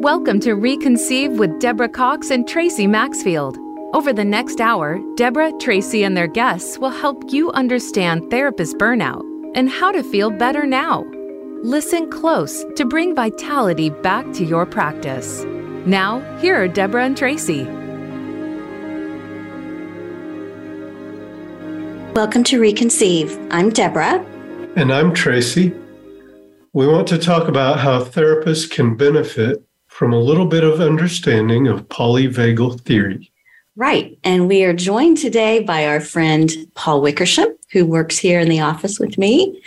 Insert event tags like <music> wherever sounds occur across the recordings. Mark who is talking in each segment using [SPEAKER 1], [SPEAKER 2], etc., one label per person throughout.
[SPEAKER 1] Welcome to Reconceive with Deborah Cox and Tracy Maxfield. Over the next hour, Deborah, Tracy, and their guests will help you understand therapist burnout and how to feel better now. Listen close to bring vitality back to your practice. Now, here are Deborah and Tracy.
[SPEAKER 2] Welcome to Reconceive. I'm Deborah.
[SPEAKER 3] And I'm Tracy. We want to talk about how therapists can benefit from a little bit of understanding of polyvagal theory.
[SPEAKER 2] Right. And we are joined today by our friend Paul Wickersham, who works here in the office with me.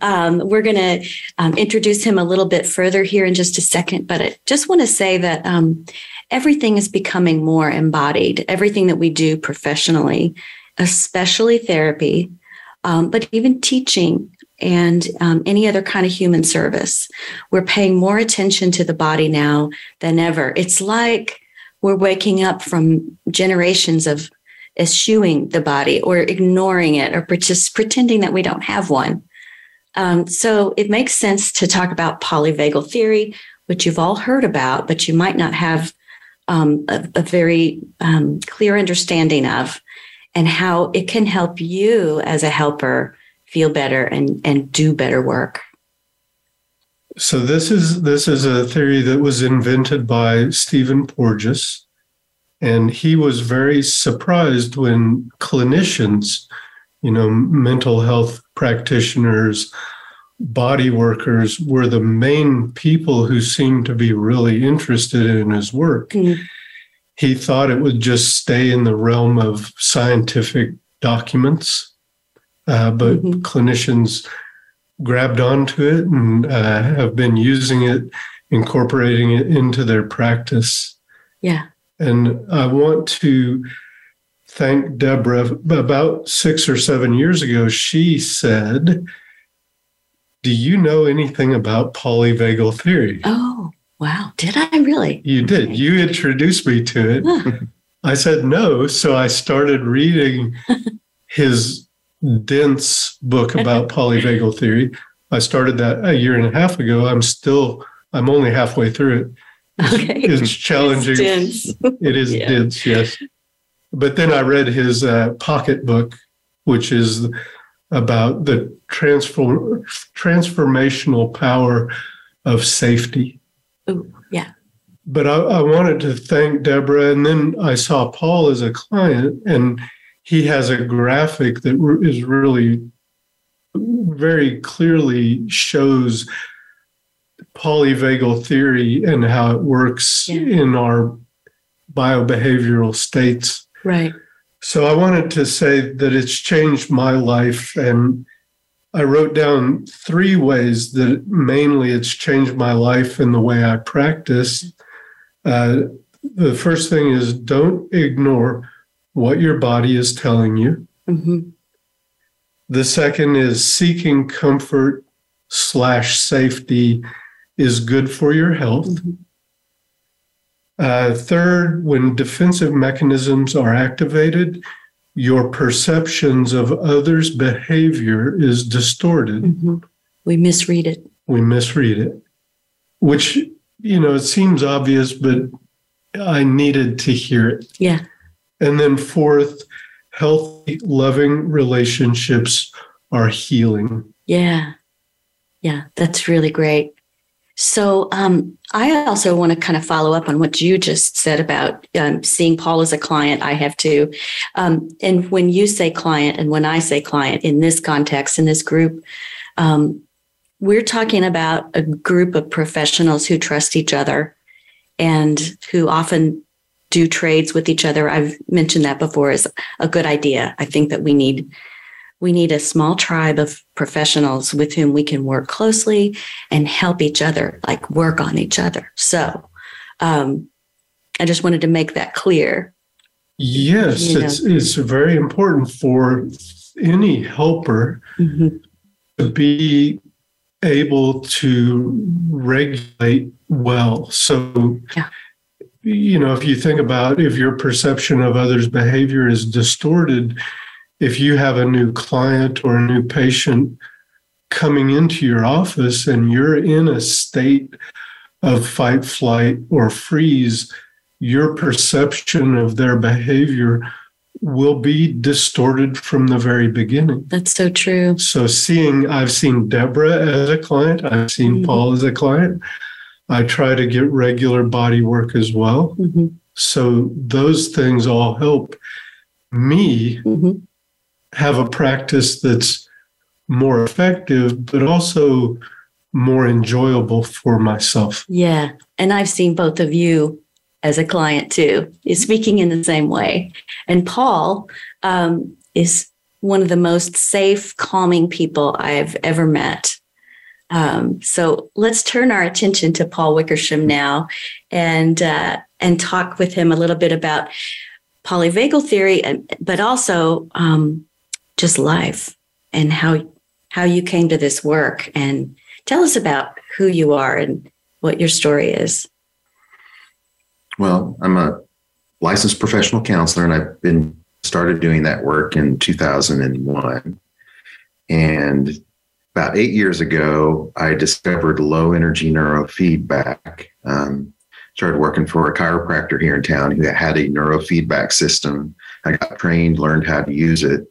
[SPEAKER 2] Um, we're going to um, introduce him a little bit further here in just a second, but I just want to say that um, everything is becoming more embodied, everything that we do professionally, especially therapy, um, but even teaching and um, any other kind of human service. We're paying more attention to the body now than ever. It's like, we're waking up from generations of eschewing the body or ignoring it or just pretending that we don't have one. Um, so it makes sense to talk about polyvagal theory, which you've all heard about, but you might not have um, a, a, very um, clear understanding of, and how it can help you as a helper feel better and, and do better work.
[SPEAKER 3] So this is this is a theory that was invented by Stephen Porges, and he was very surprised when clinicians, you know, mental health practitioners, body workers were the main people who seemed to be really interested in his work. Mm. He thought it would just stay in the realm of scientific documents, uh, but mm-hmm. clinicians grabbed onto it and uh, have been using it, incorporating it into their practice.
[SPEAKER 2] Yeah.
[SPEAKER 3] And I want to thank Deborah. About six or seven years ago, she said, Do you know anything about polyvagal theory?
[SPEAKER 2] Oh, wow. Did I really?
[SPEAKER 3] You did. You introduced me to it. Huh. I said no. So I started reading <laughs> his dense book about polyvagal theory. I started that a year and a half ago. I'm still, I'm only halfway through it. It's, okay. it's challenging.
[SPEAKER 2] It's dense.
[SPEAKER 3] It is <laughs> yeah. dense, yes. But then I read his uh, pocket book, which is about the transform, transformational power of safety.
[SPEAKER 2] Oh, yeah.
[SPEAKER 3] But I, I wanted to thank Deborah. And then I saw Paul as a client, and he has a graphic that is really very clearly shows polyvagal theory and how it works yeah. in our biobehavioral states.
[SPEAKER 2] Right.
[SPEAKER 3] So I wanted to say that it's changed my life. And I wrote down three ways that mainly it's changed my life in the way I practice. Uh, the first thing is don't ignore what your body is telling you. Mm-hmm. The second is seeking comfort slash safety is good for your health. Mm-hmm. Uh, third, when defensive mechanisms are activated, your perceptions of others' behavior is distorted. Mm-hmm.
[SPEAKER 2] We misread it.
[SPEAKER 3] We misread it, which, you know, it seems obvious, but I needed to hear it.
[SPEAKER 2] Yeah.
[SPEAKER 3] And then fourth, healthy, loving relationships are healing.
[SPEAKER 2] Yeah. Yeah, that's really great. So um, I also want to kind of follow up on what you just said about um, seeing Paul as a client. I have to. Um, and when you say client and when I say client in this context, in this group, um, we're talking about a group of professionals who trust each other and who often do trades with each other. I've mentioned that before is a good idea. I think that we need we need a small tribe of professionals with whom we can work closely and help each other, like work on each other. So um, I just wanted to make that clear.
[SPEAKER 3] Yes, you know. it's it's very important for any helper mm-hmm. to be able to regulate well. So yeah you know, if you think about if your perception of others' behavior is distorted, if you have a new client or a new patient coming into your office and you're in a state of fight, flight, or freeze, your perception of their behavior will be distorted from the very beginning.
[SPEAKER 2] That's so true.
[SPEAKER 3] So, seeing, I've seen Deborah as a client, I've seen mm-hmm. Paul as a client. I try to get regular body work as well. Mm-hmm. So, those things all help me mm-hmm. have a practice that's more effective, but also more enjoyable for myself.
[SPEAKER 2] Yeah. And I've seen both of you as a client too, is speaking in the same way. And Paul um, is one of the most safe, calming people I've ever met. Um, so let's turn our attention to Paul Wickersham now and uh, and talk with him a little bit about polyvagal theory, and but also um, just life and how how you came to this work. And tell us about who you are and what your story is.
[SPEAKER 4] Well, I'm a licensed professional counselor, and I've been started doing that work in 2001. And about eight years ago, I discovered low energy neurofeedback. Um, started working for a chiropractor here in town who had a neurofeedback system. I got trained, learned how to use it,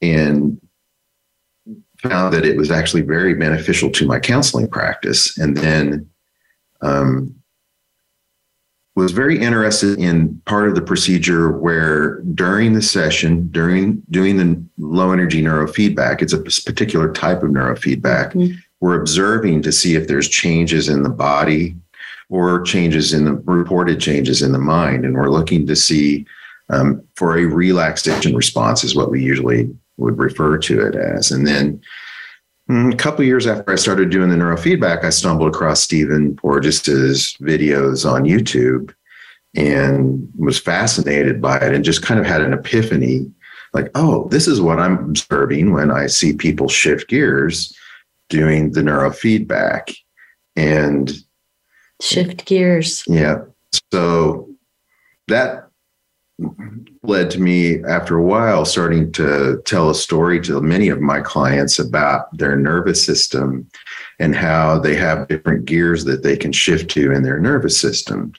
[SPEAKER 4] and found that it was actually very beneficial to my counseling practice. And then um, was very interested in part of the procedure where during the session, during doing the low energy neurofeedback, it's a particular type of neurofeedback. Mm-hmm. We're observing to see if there's changes in the body or changes in the reported changes in the mind. And we're looking to see um, for a relaxation response, is what we usually would refer to it as. And then Mm-hmm. a couple years after I started doing the neurofeedback, I stumbled across Stephen Porges's videos on YouTube and was fascinated by it and just kind of had an epiphany like, oh, this is what I'm observing when I see people shift gears doing the neurofeedback. And
[SPEAKER 2] shift gears.
[SPEAKER 4] Yeah. So that led to me after a while starting to tell a story to many of my clients about their nervous system and how they have different gears that they can shift to in their nervous system.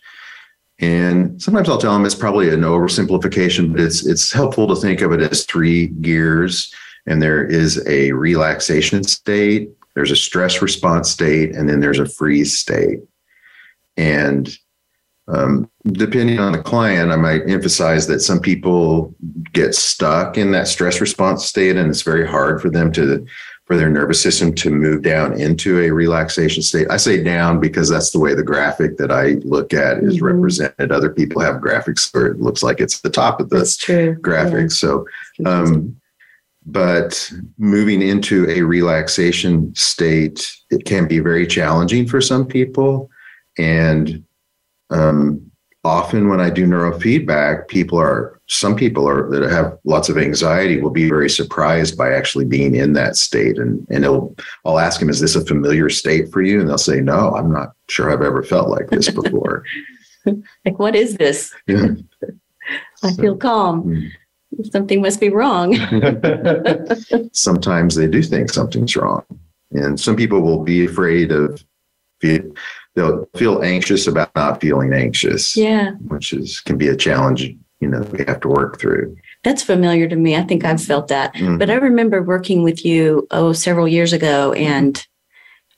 [SPEAKER 4] And sometimes I'll tell them it's probably an oversimplification, but it's it's helpful to think of it as three gears. And there is a relaxation state, there's a stress response state, and then there's a freeze state. And um, depending on the client, I might emphasize that some people get stuck in that stress response state, and it's very hard for them to for their nervous system to move down into a relaxation state. I say down because that's the way the graphic that I look at is mm-hmm. represented. Other people have graphics where it looks like it's the top of the graphic. Yeah. So, um, but moving into a relaxation state, it can be very challenging for some people. And um, often when I do neurofeedback, people are some people are that have lots of anxiety will be very surprised by actually being in that state. And and it'll, I'll ask them, is this a familiar state for you? And they'll say, no, I'm not sure I've ever felt like this before. <laughs>
[SPEAKER 2] like, what is this? Yeah. <laughs> I so, feel calm. Mm. Something must be wrong. <laughs>
[SPEAKER 4] Sometimes they do think something's wrong. And some people will be afraid of they'll feel anxious about not feeling anxious.
[SPEAKER 2] Yeah.
[SPEAKER 4] Which is can be a challenge, you know, we have to work through.
[SPEAKER 2] That's familiar to me. I think I've felt that. Mm-hmm. But I remember working with you oh several years ago and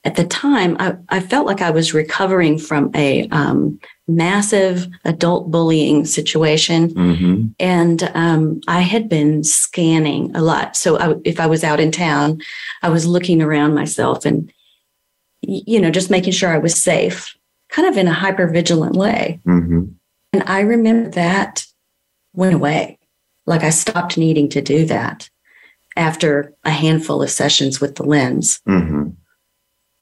[SPEAKER 2] at the time I, I felt like I was recovering from a um, massive adult bullying situation. Mm-hmm. And um, I had been scanning a lot. So I, if I was out in town, I was looking around myself and you know, just making sure I was safe, kind of in a hyper vigilant way. Mm-hmm. And I remember that went away. Like I stopped needing to do that after a handful of sessions with the lens. Mm-hmm.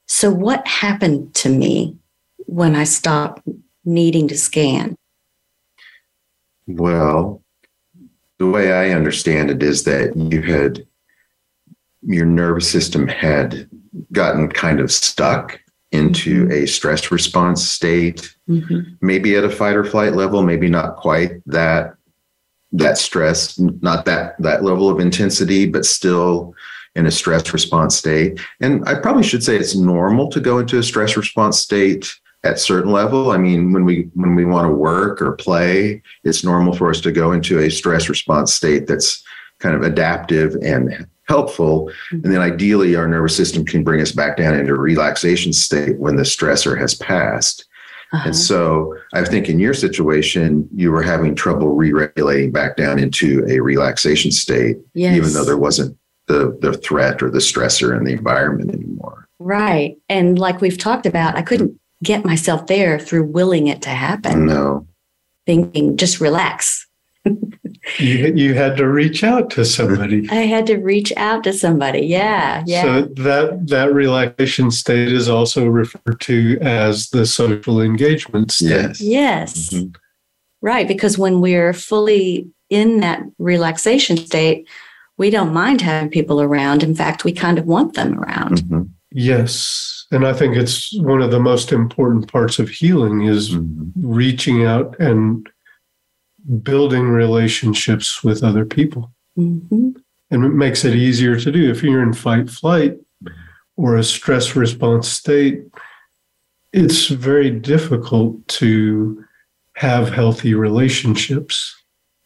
[SPEAKER 2] So, what happened to me when I stopped needing to scan?
[SPEAKER 4] Well, the way I understand it is that you had your nervous system had gotten kind of stuck into mm-hmm. a stress response state, mm-hmm. maybe at a fight or flight level, maybe not quite that that stress, not that that level of intensity, but still in a stress response state. And I probably should say it's normal to go into a stress response state at certain level. I mean, when we when we want to work or play, it's normal for us to go into a stress response state that's kind of adaptive and helpful. And then ideally our nervous system can bring us back down into a relaxation state when the stressor has passed. Uh-huh. And so I think in your situation, you were having trouble re-regulating back down into a relaxation state, yes. even though there wasn't the, the threat or the stressor in the environment anymore.
[SPEAKER 2] Right. And like we've talked about, I couldn't get myself there through willing it to happen.
[SPEAKER 4] No.
[SPEAKER 2] Thinking, just relax. <laughs>
[SPEAKER 3] you you had to reach out to somebody.
[SPEAKER 2] I had to reach out to somebody. Yeah, yeah.
[SPEAKER 3] So that that relaxation state is also referred to as the social engagement state.
[SPEAKER 4] Yes.
[SPEAKER 2] Yes. Mm-hmm. Right, because when we're fully in that relaxation state, we don't mind having people around. In fact, we kind of want them around. Mm-hmm.
[SPEAKER 3] Yes. And I think it's one of the most important parts of healing is mm-hmm. reaching out and building relationships with other people. Mm-hmm. And it makes it easier to do. If you're in fight flight or a stress response state, it's very difficult to have healthy relationships.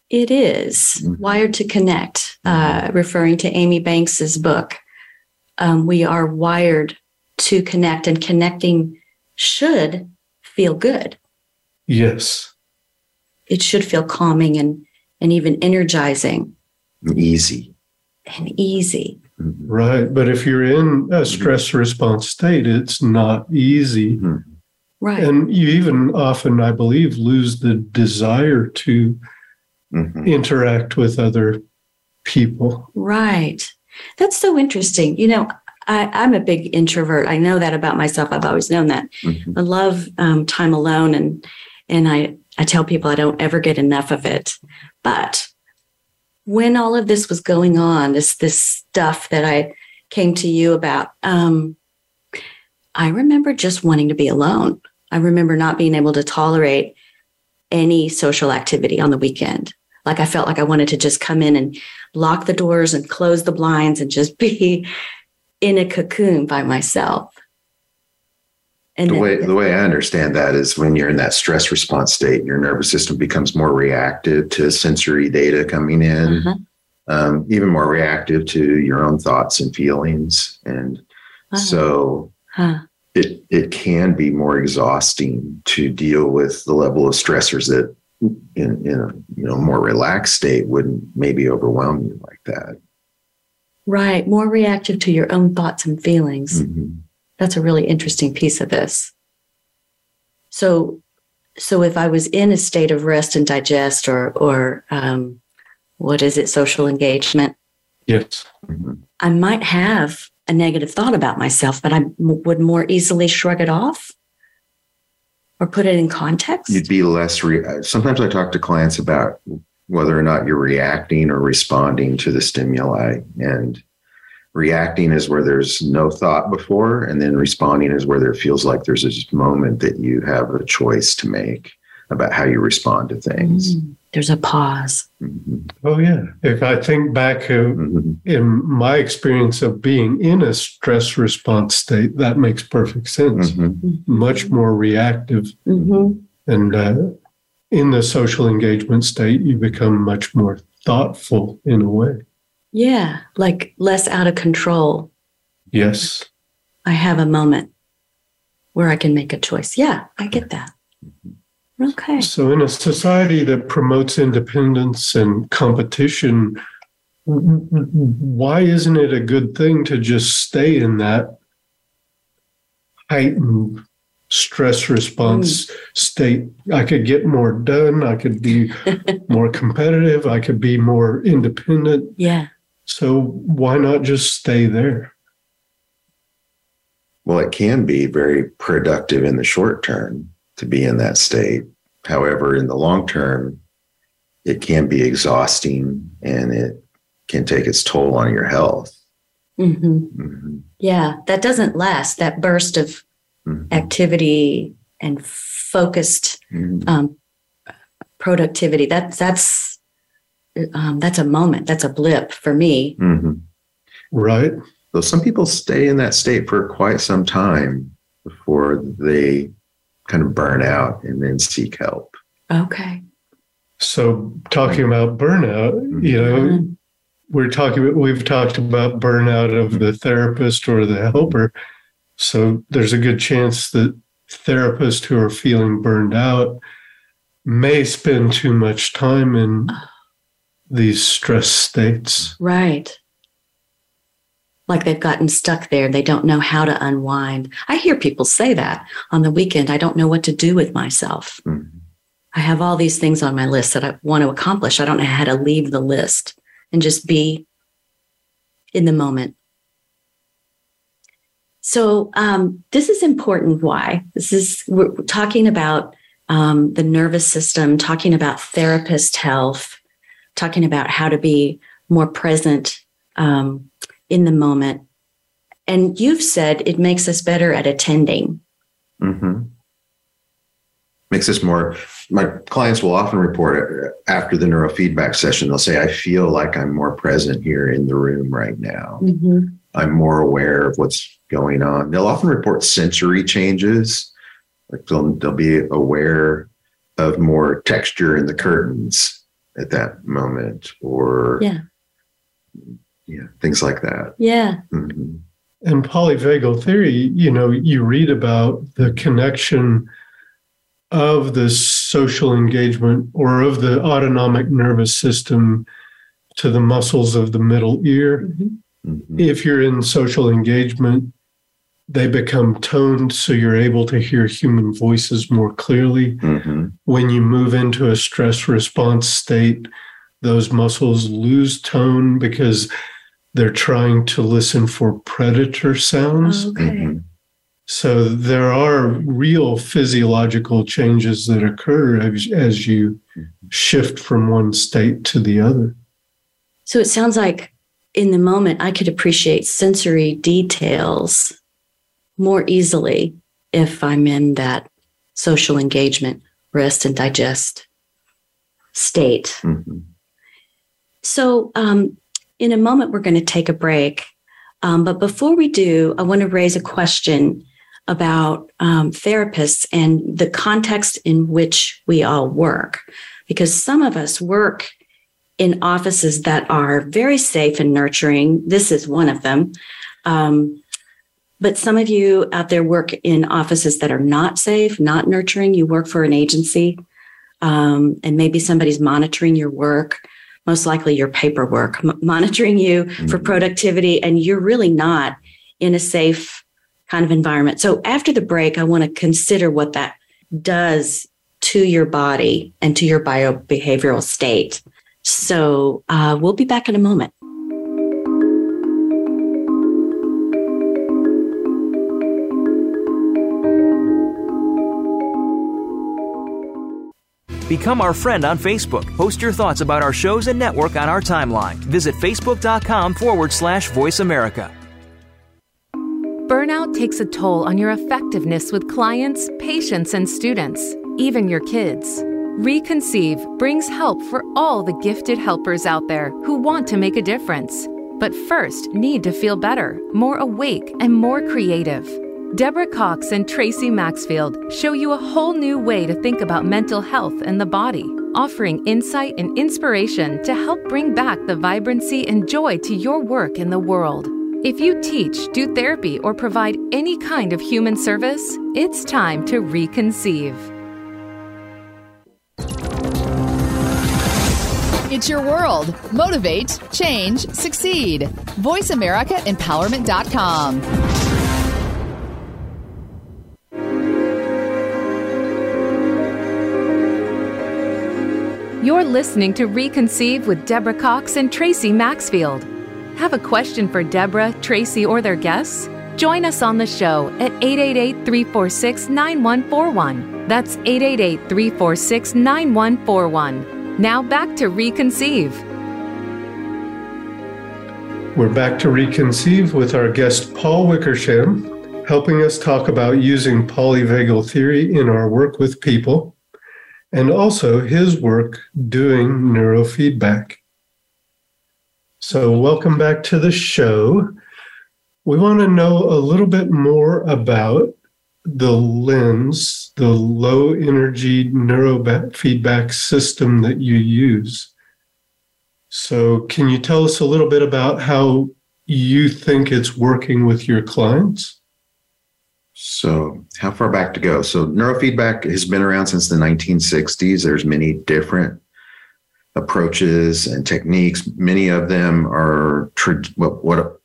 [SPEAKER 2] It is mm-hmm. Wired to Connect, uh, referring to Amy Banks's book. Um, we are wired to connect, and connecting should feel good.
[SPEAKER 3] Yes
[SPEAKER 2] it should feel calming and and even energizing and
[SPEAKER 4] easy
[SPEAKER 2] and easy
[SPEAKER 3] mm-hmm. right but if you're in a stress response state it's not easy mm-hmm.
[SPEAKER 2] right
[SPEAKER 3] and you even often i believe lose the desire to mm-hmm. interact with other people
[SPEAKER 2] right that's so interesting you know I, am a big introvert. I know that about myself. I've always known that. Mm-hmm. I love um, time alone, and and I I tell people I don't ever get enough of it. But when all of this was going on, this this stuff that I came to you about, um, I remember just wanting to be alone. I remember not being able to tolerate any social activity on the weekend. Like I felt like I wanted to just come in and lock the doors and close the blinds and just <laughs> be in a cocoon by myself.
[SPEAKER 4] And the way the way I understand that is when you're in that stress response state, your nervous system becomes more reactive to sensory data coming in, uh-huh. um, even more reactive to your own thoughts and feelings, and uh-huh. so huh. it it can be more exhausting to deal with the level of stressors that in in a you know more relaxed state wouldn't maybe overwhelm you like that.
[SPEAKER 2] Right, more reactive to your own thoughts and feelings. Mm-hmm that's a really interesting piece of this. So, so if I was in a state of rest and digest, or or um, what is it, social engagement?
[SPEAKER 3] Yes,
[SPEAKER 2] I might have a negative thought about myself, but I m- would more easily shrug it off or put it in context.
[SPEAKER 4] You'd be less. Re- Sometimes I talk to clients about whether or not you're reacting or responding to the stimuli, and reacting is where there's no thought before and then responding is where there feels like there's this moment that you have a choice to make about how you respond to things mm,
[SPEAKER 2] there's a pause
[SPEAKER 3] mm-hmm. oh yeah if i think back mm-hmm. in my experience of being in a stress response state that makes perfect sense mm-hmm. mm-hmm. much more reactive mm-hmm. and uh, in the social engagement state you become much more thoughtful in a way
[SPEAKER 2] yeah, like less out of control.
[SPEAKER 3] Yes.
[SPEAKER 2] I have a moment where I can make a choice. Yeah, I get that. Okay.
[SPEAKER 3] So, in a society that promotes independence and competition, why isn't it a good thing to just stay in that heightened stress response mm. state. I could get more done. I could be <laughs> more competitive. I could be more independent.
[SPEAKER 2] Yeah.
[SPEAKER 3] So why not just stay there?
[SPEAKER 4] Well, it can be very productive in the short term to be in that state. However, in the long term, it can be exhausting and it can take its toll on your health.
[SPEAKER 2] Mm-hmm. Mm-hmm. Yeah, that doesn't last. That burst of mm-hmm. activity and focused mm-hmm. um, productivity. That that's um, that's a moment. That's a blip for me. Mm-hmm.
[SPEAKER 3] Right.
[SPEAKER 4] So some people stay in that state for quite some time before they kind of burn out and then seek help.
[SPEAKER 2] Okay.
[SPEAKER 3] So talking about burnout, you know,
[SPEAKER 2] Mm-hmm.
[SPEAKER 3] we're talking we've talked about burnout of the therapist or the helper. So there's a good chance that therapists who are feeling burned out may spend too much time in these stress states.
[SPEAKER 2] Right. Like they've gotten stuck there. They don't know how to unwind. I hear people say that on the weekend. I don't know what to do with myself.
[SPEAKER 4] Mhm.
[SPEAKER 2] I have all these things on my list that I want to accomplish. I don't know how to leave the list and just be in the moment. So, um, this is important. Why? This is, we're talking about um, the nervous system, talking about therapist health, talking about how to be more present um, in the moment. And you've said it makes us better at attending.
[SPEAKER 4] hmm Makes us more. My clients will often report after the neurofeedback session. They'll say, "I feel like I'm more present here in the room right now. I'm more aware of what's going on." They'll often report sensory changes, like they'll they'll be aware of more texture in the curtains at that moment, or
[SPEAKER 2] Yeah.
[SPEAKER 4] yeah, things like that.
[SPEAKER 2] Yeah.
[SPEAKER 4] Mhm.
[SPEAKER 3] And polyvagal theory, you know, you read about the connection of the social engagement or of the autonomic nervous system to the muscles of the middle ear.
[SPEAKER 4] Mhm.
[SPEAKER 3] If you're in social engagement, they become toned so you're able to hear human voices more clearly.
[SPEAKER 4] Mhm.
[SPEAKER 3] When you move into a stress response state, those muscles lose tone because they're trying to listen for predator sounds.
[SPEAKER 2] Okay.
[SPEAKER 4] Mhm.
[SPEAKER 3] So there are real physiological changes that occur as, as you shift from one state to the other.
[SPEAKER 2] So it sounds like in the moment, I could appreciate sensory details more easily if I'm in that social engagement, rest and digest state.
[SPEAKER 4] Mhm.
[SPEAKER 2] So, um, in a moment, we're going to take a break. Um, but before we do, I want to raise a question about um, therapists and the context in which we all work. Because some of us work in offices that are very safe and nurturing. This is one of them. Um, but some of you out there work in offices that are not safe, not nurturing. You work for an agency, um, and maybe somebody's monitoring your work most likely your paperwork, m- <laughs> monitoring you for
[SPEAKER 4] Mhm.
[SPEAKER 2] productivity, and you're really not in a safe kind of environment. So after the break, I want to consider what that does to your body and to your biobehavioral state. So uh, we'll be back in a moment.
[SPEAKER 5] Become our friend on Facebook. Post your thoughts about our shows and network on our timeline. Visit facebook.com forward slash voice America.
[SPEAKER 1] Burnout takes a toll on your effectiveness with clients, patients, and students, even your kids. Reconceive brings help for all the gifted helpers out there who want to make a difference, but first need to feel better, more awake, and more creative. Deborah Cox and Tracy Maxfield show you a whole new way to think about mental health and the body, offering insight and inspiration to help bring back the vibrancy and joy to your work in the world. If you teach, do therapy, or provide any kind of human service, it's time to reconceive.
[SPEAKER 6] It's your world. Motivate, change, succeed. VoiceAmericaEmpowerment.com.
[SPEAKER 1] You're listening to Reconceive with Deborah Cox and Tracy Maxfield. Have a question for Deborah, Tracy, or their guests? Join us on the show at 888 346 9141. That's 888 346 9141. Now back to Reconceive.
[SPEAKER 3] We're back to Reconceive with our guest Paul Wickersham, helping us talk about using polyvagal theory in our work with people, and also his work doing neurofeedback. So, welcome back to the show. We want to know a little bit more about the lens, the low energy neurofeedback system that you use. So, can you tell us a little bit about how you think it's working with your clients?
[SPEAKER 4] So, how far back to go? So, neurofeedback has been around since the 1960s. There's many different approaches and techniques. Many of them are tra- what, what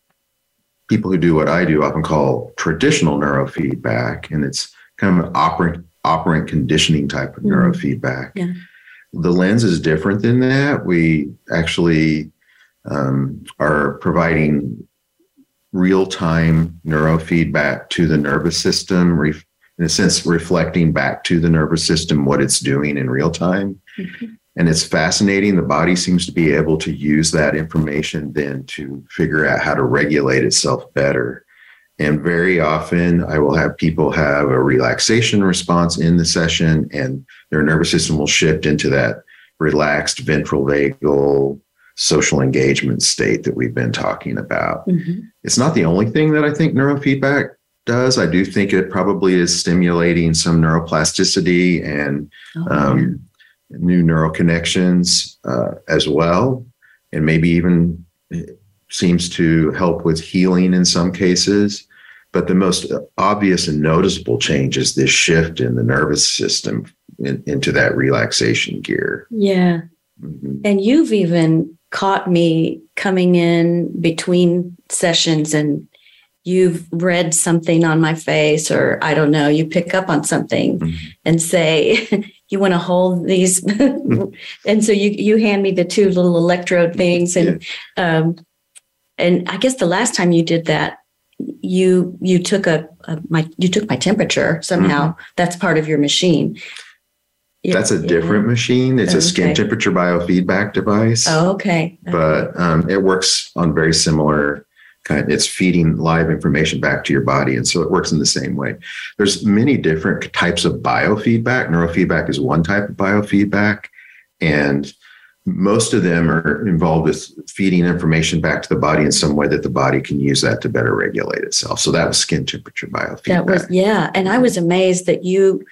[SPEAKER 4] people who do what I do often call traditional neurofeedback, and it's kind of an operant operant conditioning type of mm-hmm. neurofeedback. Yeah. The lens is different than that. We actually um, are providing real time neurofeedback to the nervous system, in a sense, reflecting back to the nervous system what it's doing in real time. Mm-hmm. And it's fascinating. The body seems to be able to use that information then to figure out how to regulate itself better. And very often, I will have people have a relaxation response in the session, and their nervous system will shift into that relaxed ventral vagal social engagement state that we've been talking about. Mm-hmm. It's not the only thing that I think neurofeedback does. I do think it probably is stimulating some neuroplasticity and oh, um, new neural connections uh, as well, and maybe even seems to help with healing in some cases. But the most obvious and noticeable change is this shift in the nervous system in, into that relaxation gear.
[SPEAKER 2] Yeah. Mm-hmm. And you've even caught me coming in between sessions and you've read something on my face or I don't know, you pick up on something mm-hmm. and say, <laughs> you want to hold these <laughs> and so you you hand me the two little electrode things and yeah. um and I guess the last time you did that you you took a, a my you took my temperature somehow mm-hmm. that's part of your machine
[SPEAKER 4] that's a different machine. It's okay. a skin temperature biofeedback device.
[SPEAKER 2] Oh, okay.
[SPEAKER 4] But um, it works on very similar kind. Of, it's feeding live information back to your body, and so it works in the same way. There's many different types of biofeedback. Neurofeedback is one type of biofeedback, and most of them are involved with feeding information back to the body in some way that the body can use that to better regulate itself. So that was skin temperature biofeedback.
[SPEAKER 2] That was yeah, and I was amazed that you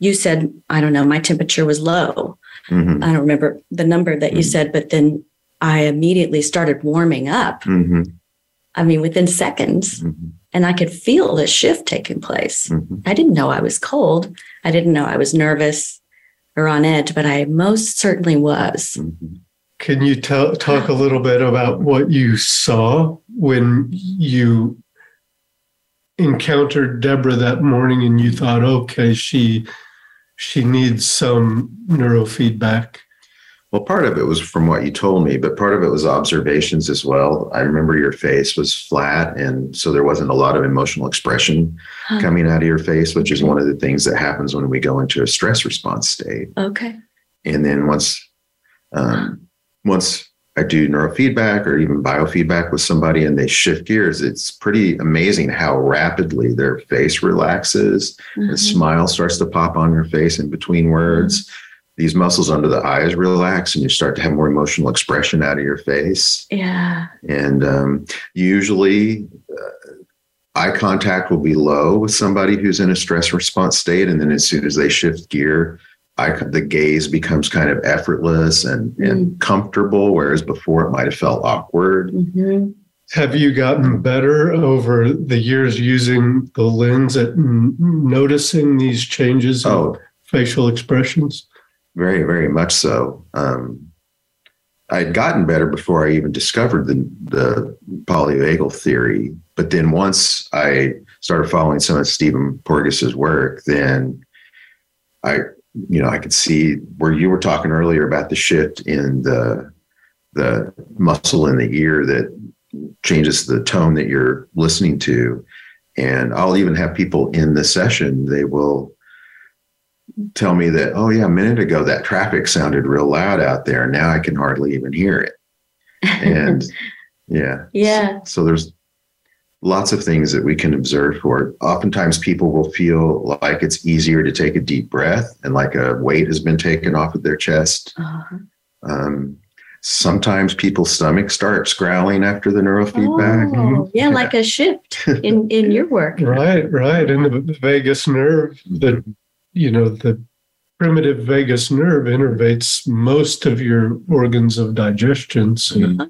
[SPEAKER 2] you said, I don't know, my temperature was low. Mm-hmm. I don't remember the number that mm-hmm. you said, but then I immediately started warming up. Mm-hmm. I mean, within seconds, mm-hmm. and I could feel the shift taking place. Mm-hmm. I didn't know I was cold. I didn't know I was nervous or on edge, but I most certainly was.
[SPEAKER 3] Mm-hmm. Can you tell, talk a little bit about what you saw when you encountered Deborah that morning and you thought, okay, she she needs some neurofeedback.
[SPEAKER 4] Well, part of it was from what you told me, but part of it was observations as well. I remember your face was flat, and so there wasn't a lot of emotional expression huh. coming out of your face, which is one of the things that happens when we go into a stress response state.
[SPEAKER 2] Okay.
[SPEAKER 4] And then once, um, once I do neurofeedback or even biofeedback with somebody and they shift gears, it's pretty amazing how rapidly their face relaxes. Mm-hmm. A smile starts to pop on your face in between words. Mm-hmm. These muscles under the eyes relax and you start to have more emotional expression out of your face.
[SPEAKER 2] Yeah.
[SPEAKER 4] And um, usually, uh, eye contact will be low with somebody who's in a stress response state. And then as soon as they shift gear, I, the gaze becomes kind of effortless and, mm. and comfortable, whereas before it might have felt awkward. Mm-hmm.
[SPEAKER 3] Have you gotten better over the years using the lens at n- noticing these changes in oh, facial expressions?
[SPEAKER 4] Very, very much so. Um, I had gotten better before I even discovered the, the polyvagal theory. But then once I started following some of Stephen Porges's work, then I you know, I could see where you were talking earlier about the shift in the the muscle in the ear that changes the tone that you're listening to. And I'll even have people in the session, they will tell me that, oh yeah, a minute ago that traffic sounded real loud out there. Now I can hardly even hear it. <laughs> And yeah.
[SPEAKER 2] Yeah.
[SPEAKER 4] So, so there's lots of things that we can observe for it. Oftentimes, people will feel like it's easier to take a deep breath and like a weight has been taken off of their chest. Uh-huh. Um, Sometimes people's stomach starts growling after the neurofeedback.
[SPEAKER 2] Oh, yeah, like a shift <laughs> in in your work.
[SPEAKER 3] Right, right. And the, the vagus nerve, the you know, the primitive vagus nerve innervates most of your organs of digestion. So
[SPEAKER 2] Uh-huh.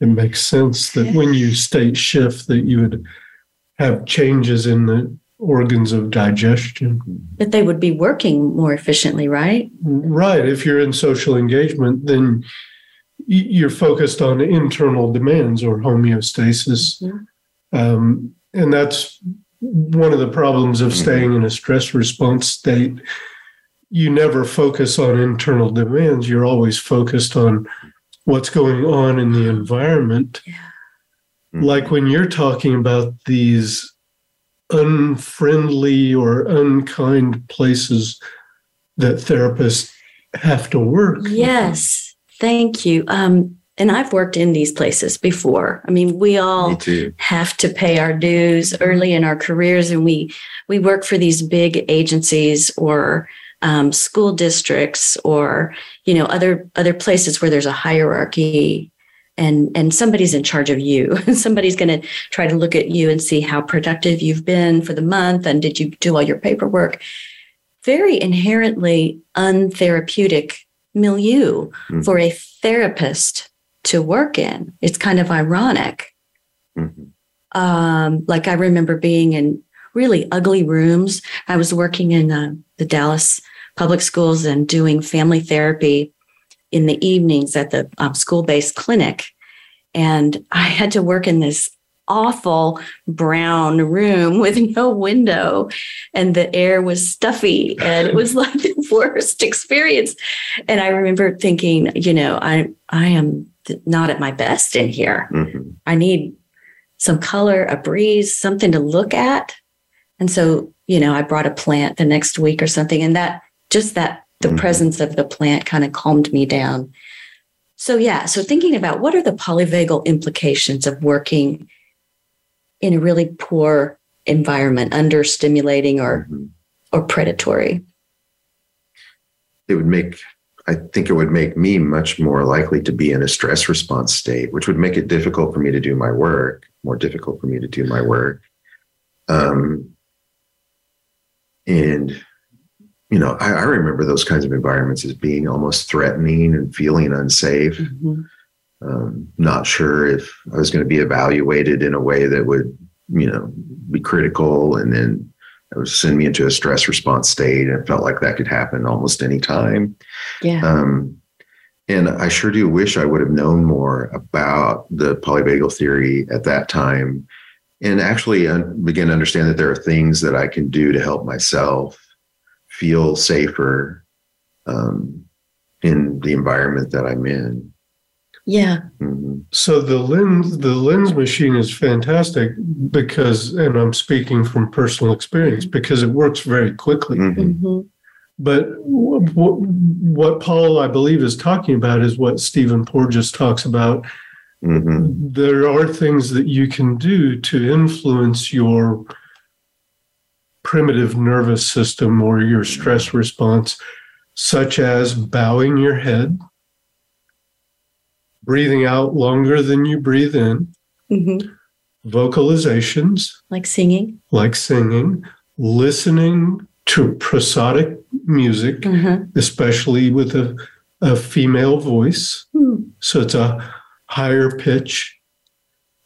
[SPEAKER 3] It makes sense that when you state shift that you would have changes in the organs of digestion.
[SPEAKER 2] But they would be working more efficiently, right?
[SPEAKER 3] Right. If you're in social engagement, then you're focused on internal demands or homeostasis.
[SPEAKER 2] Mhm.
[SPEAKER 3] Um, and that's one of the problems of staying in a stress response state. You never focus on internal demands. You're always focused on what's going on in the environment.
[SPEAKER 4] Mhm.
[SPEAKER 3] Like when you're talking about these unfriendly or unkind places that therapists have to work.
[SPEAKER 2] Yes. Thank you. Um, and I've worked in these places before. I mean, we all
[SPEAKER 4] Me
[SPEAKER 2] have to pay our dues early in our careers and we we work for these big agencies or um, school districts or you know other other places where there's a hierarchy and and somebody's in charge of you <laughs> somebody's going to try to look at you and see how productive you've been for the month and did you do all your paperwork very inherently untherapeutic milieu
[SPEAKER 4] Mhm.
[SPEAKER 2] for a therapist to work in it's kind of ironic
[SPEAKER 4] Mhm.
[SPEAKER 2] um, like I remember being in really ugly rooms. I was working in uh, the Dallas public schools and doing family therapy in the evenings at the um, school based clinic. And I had to work in this awful brown room with <laughs> no window and the air was stuffy and it was <laughs> like the worst experience and i remember thinking you know i i am not at my best in here
[SPEAKER 4] Mhm.
[SPEAKER 2] I need some color, a breeze, something to look at. And so, you know, I brought a plant the next week or something. And that just that the
[SPEAKER 4] Mhm.
[SPEAKER 2] presence of the plant kind of calmed me down. So, yeah. So, thinking about what are the polyvagal implications of working in a really poor environment, under stimulating or,
[SPEAKER 4] Mhm.
[SPEAKER 2] or predatory?
[SPEAKER 4] It would make, I think it would make me much more likely to be in a stress response state, which would make it difficult for me to do my work, more difficult for me to do my work. Um, and, you know, I, I remember those kinds of environments as being almost threatening and feeling unsafe.
[SPEAKER 2] Mhm.
[SPEAKER 4] um, not sure if I was going to be evaluated in a way that would, you know, be critical and then it would send me into a stress response state. And it felt like that could happen almost any time.
[SPEAKER 2] Yeah.
[SPEAKER 4] Um, and I sure do wish I would have known more about the polyvagal theory at that time and actually un- begin to understand that there are things that I can do to help myself feel safer um, in the environment that I'm in.
[SPEAKER 2] Yeah.
[SPEAKER 4] Mhm.
[SPEAKER 3] So the lens the lens machine is fantastic because and I'm speaking from personal experience because it works very quickly.
[SPEAKER 4] Mhm.
[SPEAKER 2] Mhm.
[SPEAKER 3] But w- w- what Paul I believe is talking about is what Stephen Porges talks about.
[SPEAKER 4] Mhm.
[SPEAKER 3] There are things that you can do to influence your primitive nervous system or your stress response such as bowing your head, breathing out longer than you breathe in,
[SPEAKER 2] Mhm.
[SPEAKER 3] vocalizations
[SPEAKER 2] Like singing.
[SPEAKER 3] like singing, listening to prosodic music,
[SPEAKER 2] Mhm.
[SPEAKER 3] especially with a, a female voice.
[SPEAKER 2] Hmm.
[SPEAKER 3] So it's a higher pitch.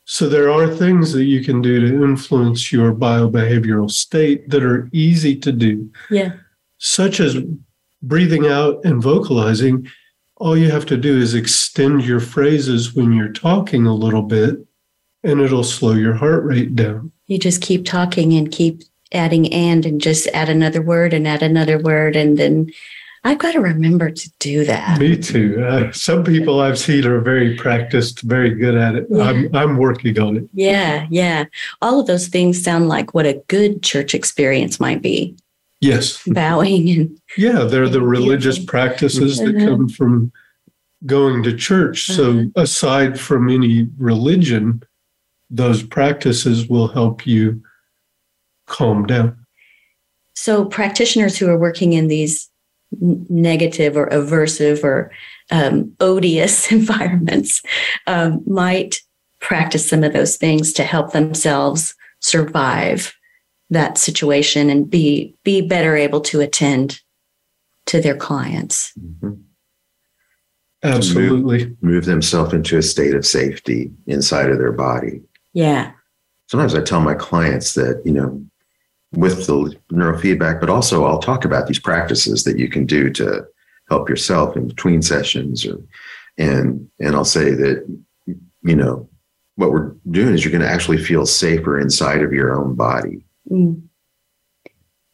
[SPEAKER 3] So there are things that you can do to influence your biobehavioral state that are easy to do,
[SPEAKER 2] Yeah.
[SPEAKER 3] such as breathing out and vocalizing. All you have to do is extend your phrases when you're talking a little bit, and it'll slow your heart rate down.
[SPEAKER 2] You just keep talking and keep adding and and just add another word and add another word. And then I've got to remember to do that.
[SPEAKER 3] Me too. Uh, some people I've seen are very practiced, very good at it. I'm I'm working on it.
[SPEAKER 2] Yeah. Yeah. All of those things sound like what a good church experience might be
[SPEAKER 3] Yes.
[SPEAKER 2] bowing and <laughs>
[SPEAKER 3] Yeah, they're the religious
[SPEAKER 2] Beautiful.
[SPEAKER 3] practices that
[SPEAKER 2] Mhm.
[SPEAKER 3] come from going to church. So
[SPEAKER 2] Mhm.
[SPEAKER 3] aside from any religion, those practices will help you calm down.
[SPEAKER 2] so practitioners who are working in these negative or aversive or um, odious <laughs> environments um, might practice some of those things to help themselves survive that situation and be be better able to attend to their clients.
[SPEAKER 4] Mhm.
[SPEAKER 3] Absolutely.
[SPEAKER 4] Move themselves into a state of safety inside of their body.
[SPEAKER 2] Yeah.
[SPEAKER 4] Sometimes I tell my clients that, you know, with the neurofeedback, but also I'll talk about these practices that you can do to help yourself in between sessions or and and I'll say that you know what we're doing is you're going to actually feel safer inside of your own body.
[SPEAKER 2] Mm.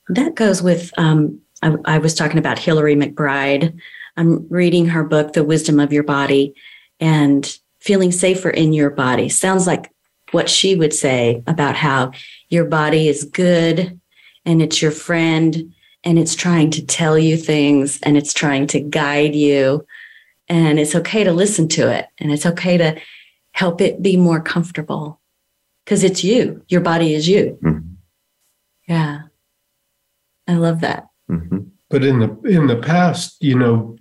[SPEAKER 2] That goes with, um, I, I was talking about Hillary McBride. I'm reading her book, The Wisdom of Your Body, and feeling safer in your body. Sounds like what she would say about how your body is good and it's your friend and it's trying to tell you things and it's trying to guide you. And it's okay to listen to it and it's okay to help it be more comfortable because it's you. Your body is you.
[SPEAKER 4] Mhm.
[SPEAKER 2] Yeah. I love that.
[SPEAKER 4] Mhm.
[SPEAKER 3] But in the in the past, you know,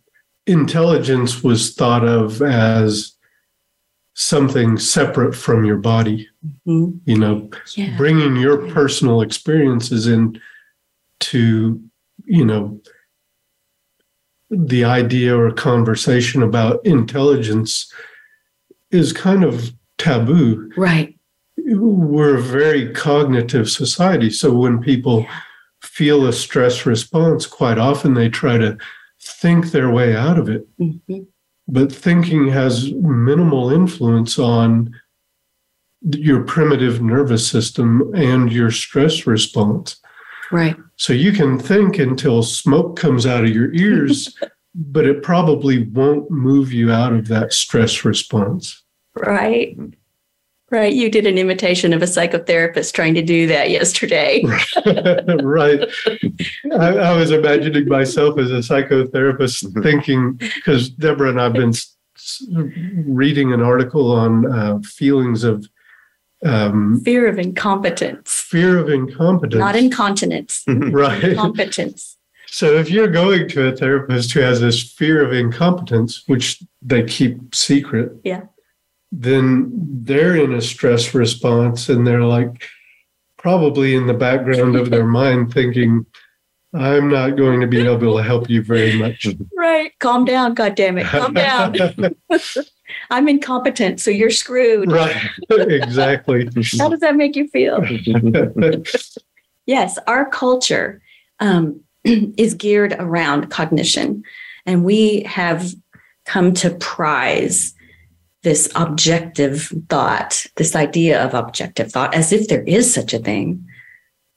[SPEAKER 3] intelligence was thought of as something separate from your body.
[SPEAKER 2] Mhm.
[SPEAKER 3] You know,
[SPEAKER 2] Yeah.
[SPEAKER 3] bringing your personal experiences in to, you know, the idea or conversation about intelligence is kind of taboo.
[SPEAKER 2] Right.
[SPEAKER 3] We're a very cognitive society. So when people feel a stress response, quite often they try to think their way out of it.
[SPEAKER 2] Mhm.
[SPEAKER 3] But thinking has minimal influence on your primitive nervous system and your stress response.
[SPEAKER 2] Right.
[SPEAKER 3] So you can think until smoke comes out of your ears, <laughs> but it probably won't move you out of that stress response.
[SPEAKER 2] Right. Right. You did an imitation of a psychotherapist trying to do that yesterday. <laughs>
[SPEAKER 3] right. I, I was imagining myself as a psychotherapist thinking, because Deborah and I've been s- s- reading an article on uh, feelings of um,
[SPEAKER 2] Fear of incompetence,
[SPEAKER 3] fear of incompetence.
[SPEAKER 2] not incontinence,
[SPEAKER 3] right.
[SPEAKER 2] competence.
[SPEAKER 3] So if you're going to a therapist who has this fear of incompetence, which they keep secret,
[SPEAKER 2] Yeah.
[SPEAKER 3] Then they're in a stress response and they're like probably in the background of their mind thinking, I'm not going to be able to help you very much.
[SPEAKER 2] Right. Calm down. God damn it. Calm down. <laughs> I'm incompetent. So you're screwed.
[SPEAKER 3] right. exactly.
[SPEAKER 2] How does that make you feel? <laughs> Yes, our culture um, <clears throat> is geared around cognition, and we have come to prize this objective thought, this idea of objective thought, as if there is such a thing,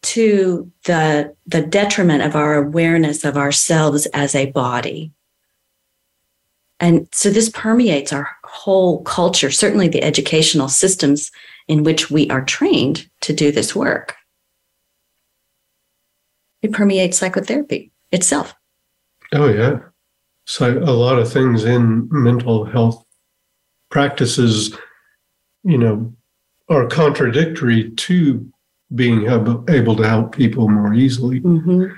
[SPEAKER 2] to the the detriment of our awareness of ourselves as a body. And so this permeates our whole culture, certainly the educational systems in which we are trained to do this work. It permeates psychotherapy itself.
[SPEAKER 3] Oh, yeah. So a lot of things in mental health practices, you know, are contradictory to being able, able to help people more easily,
[SPEAKER 2] Mm-hmm.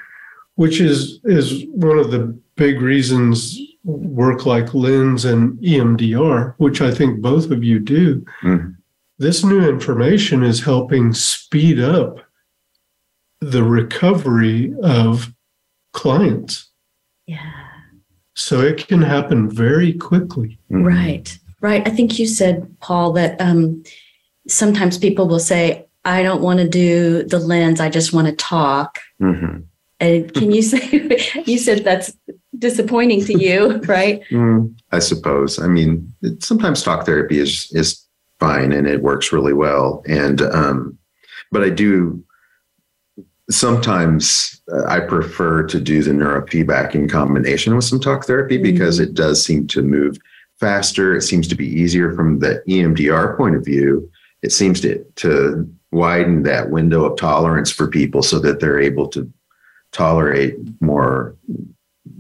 [SPEAKER 3] which is is one of the big reasons work like Lens and EMDR, which I think both of you do.
[SPEAKER 4] Mhm.
[SPEAKER 3] This new information is helping speed up the recovery of clients.
[SPEAKER 2] Yeah.
[SPEAKER 3] So it can happen very quickly.
[SPEAKER 4] Mhm.
[SPEAKER 2] Right. Right. I think you said, Paul, that um, sometimes people will say, I don't want to do the lens. I just want to talk.
[SPEAKER 4] Mhm.
[SPEAKER 2] And can you say, <laughs> you said that's disappointing to you, <laughs> right?
[SPEAKER 4] Mm, I suppose. I mean, it, sometimes talk therapy is is fine and it works really well. And um, but I do sometimes uh, I prefer to do the neurofeedback in combination with some talk therapy because it does seem to move faster. It seems to be easier from the EMDR point of view. It seems to to widen that window of tolerance for people so that they're able to tolerate more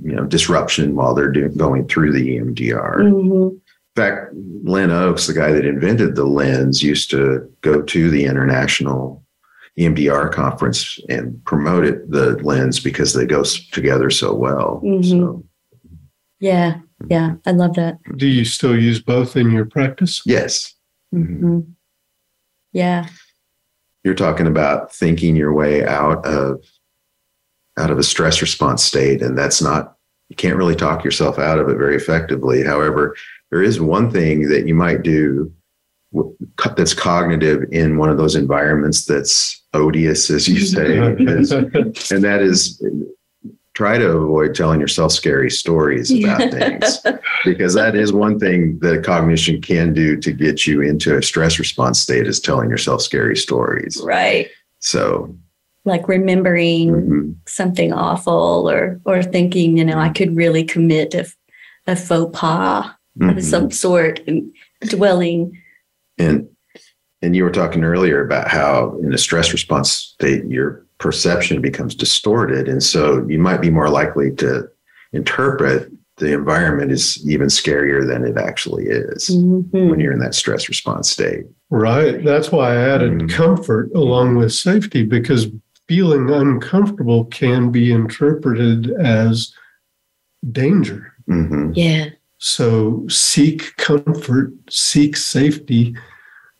[SPEAKER 4] you know disruption while they're doing going through the EMDR.
[SPEAKER 2] Mhm.
[SPEAKER 4] In fact, Len Ochs, the guy that invented the lens, used to go to the international EMDR conference and promoted the lens because they go together so well.
[SPEAKER 2] Mhm.
[SPEAKER 4] So,
[SPEAKER 2] Yeah. Yeah. I love that.
[SPEAKER 3] Do you still use both in your practice?
[SPEAKER 4] yes,
[SPEAKER 2] hmm Yeah.
[SPEAKER 4] you're talking about thinking your way out of out of a stress response state and that's not you can't really talk yourself out of it very effectively however there is one thing that you might do that's cognitive in one of those environments that's odious as you say <laughs> is- and that is try to avoid telling yourself scary stories about <laughs> things because that is one thing that cognition can do to get you into a stress response state is telling yourself scary stories
[SPEAKER 2] Right.
[SPEAKER 4] so
[SPEAKER 2] Like remembering
[SPEAKER 4] mhm,
[SPEAKER 2] something awful or or thinking, you know, I could really commit a, a faux pas of
[SPEAKER 4] mhm.
[SPEAKER 2] some sort and dwelling.
[SPEAKER 4] and and you were talking earlier about how in a stress response state your perception becomes distorted and so you might be more likely to interpret the environment is even scarier than it actually is
[SPEAKER 2] Mhm.
[SPEAKER 4] when you're in that stress response state
[SPEAKER 3] Right. That's why I added
[SPEAKER 4] Mm.
[SPEAKER 3] comfort along with safety because feeling uncomfortable can be interpreted as danger.
[SPEAKER 4] hmm
[SPEAKER 2] Yeah.
[SPEAKER 3] So seek comfort, seek safety.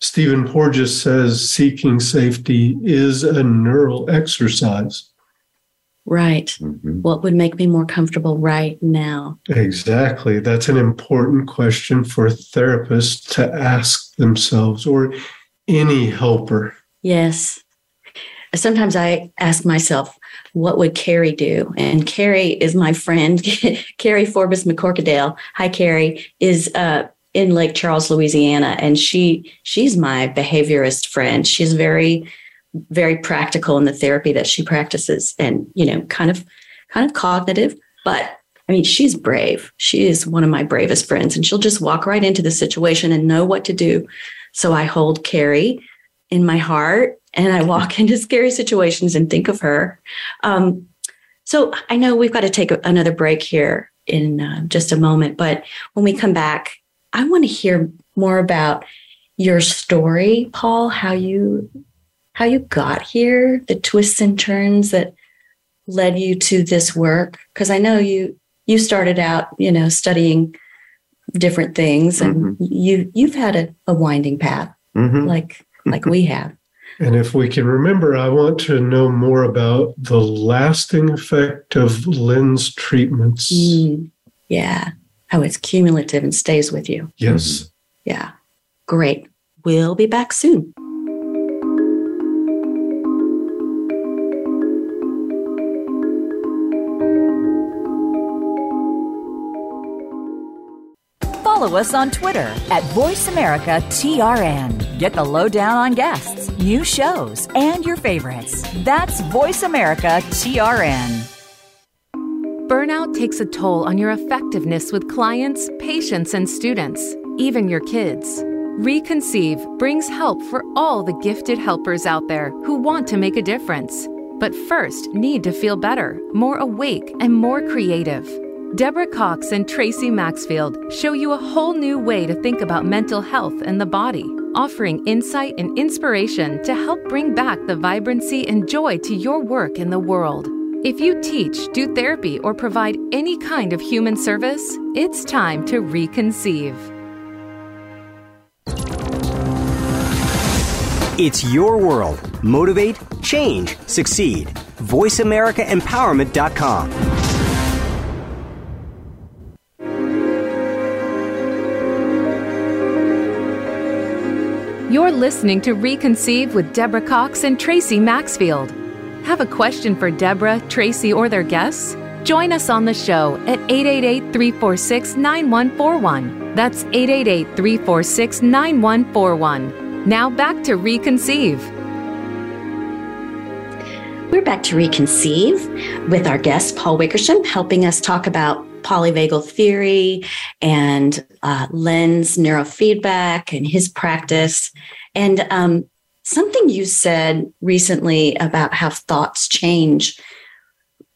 [SPEAKER 3] Stephen Porges says seeking safety is a neural exercise.
[SPEAKER 2] Right.
[SPEAKER 4] hmm
[SPEAKER 2] What would make me more comfortable right now?
[SPEAKER 3] Exactly. That's an important question for therapists to ask themselves or any helper.
[SPEAKER 2] Yes. Sometimes I ask myself, what would Carrie do? And Carrie is my friend, <laughs> Carrie Forbes McCorkadale. Hi, Carrie is uh, in Lake Charles, Louisiana, and she she's my behaviorist friend. She's very, very practical in the therapy that she practices, and you know, kind of, kind of cognitive. But I mean, she's brave. She is one of my bravest friends, and she'll just walk right into the situation and know what to do. So I hold Carrie in my heart and I walk <laughs> into scary situations and think of her. Um, so I know we've got to take another break here in uh, just a moment, but when we come back, I want to hear more about your story, Paul, how you how you got here, the twists and turns that led you to this work because I know you you started out, you know, studying different things and you you've had a, a winding path
[SPEAKER 4] hmm
[SPEAKER 2] like like we have. <laughs>
[SPEAKER 3] And if we can remember, I want to know more about the lasting effect of lens treatments.
[SPEAKER 2] Mm, yeah. How it's cumulative and stays with you.
[SPEAKER 3] Yes. Mm-hmm.
[SPEAKER 2] Yeah. Great. We'll be back soon.
[SPEAKER 7] Follow us on Twitter at VoiceAmericaTRN. Get the lowdown on guests, new shows, and your favorites. That's VoiceAmericaTRN.
[SPEAKER 1] Burnout takes a toll on your effectiveness with clients, patients, and students, even your kids. Reconceive brings help for all the gifted helpers out there who want to make a difference, but first need to feel better, more awake, and more creative. Deborah Cox and Tracy Maxfield show you a whole new way to think about mental health and the body, offering insight and inspiration to help bring back the vibrancy and joy to your work in the world. If you teach, do therapy, or provide any kind of human service, it's time to reconceive.
[SPEAKER 8] It's your world. Motivate, change, succeed. VoiceAmericaEmpowerment.com.
[SPEAKER 1] You're listening to Reconceive with Deborah Cox and Tracy Maxfield. Have a question for Deborah, Tracy, or their guests? Join us on the show at 888 346 9141. That's 888 346 9141. Now back to Reconceive.
[SPEAKER 2] We're back to Reconceive with our guest, Paul Wickersham, helping us talk about polyvagal theory and uh, lens neurofeedback and his practice. And um, something you said recently about how thoughts change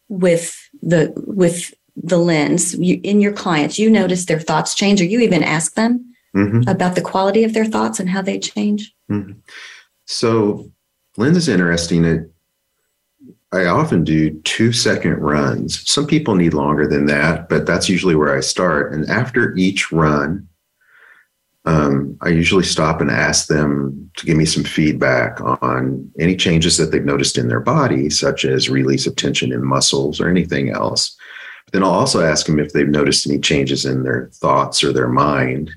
[SPEAKER 2] with the with the lens you, in your clients. You notice their thoughts change, or you even ask them
[SPEAKER 4] hmm
[SPEAKER 2] about the quality of their thoughts and how they change.
[SPEAKER 4] Mhm. So lens is interesting. It, I often do two second runs. Some people need longer than that, but that's usually where I start. And after each run, um, I usually stop and ask them to give me some feedback on any changes that they've noticed in their body, such as release of tension in muscles or anything else. But then I'll also ask them if they've noticed any changes in their thoughts or their mind,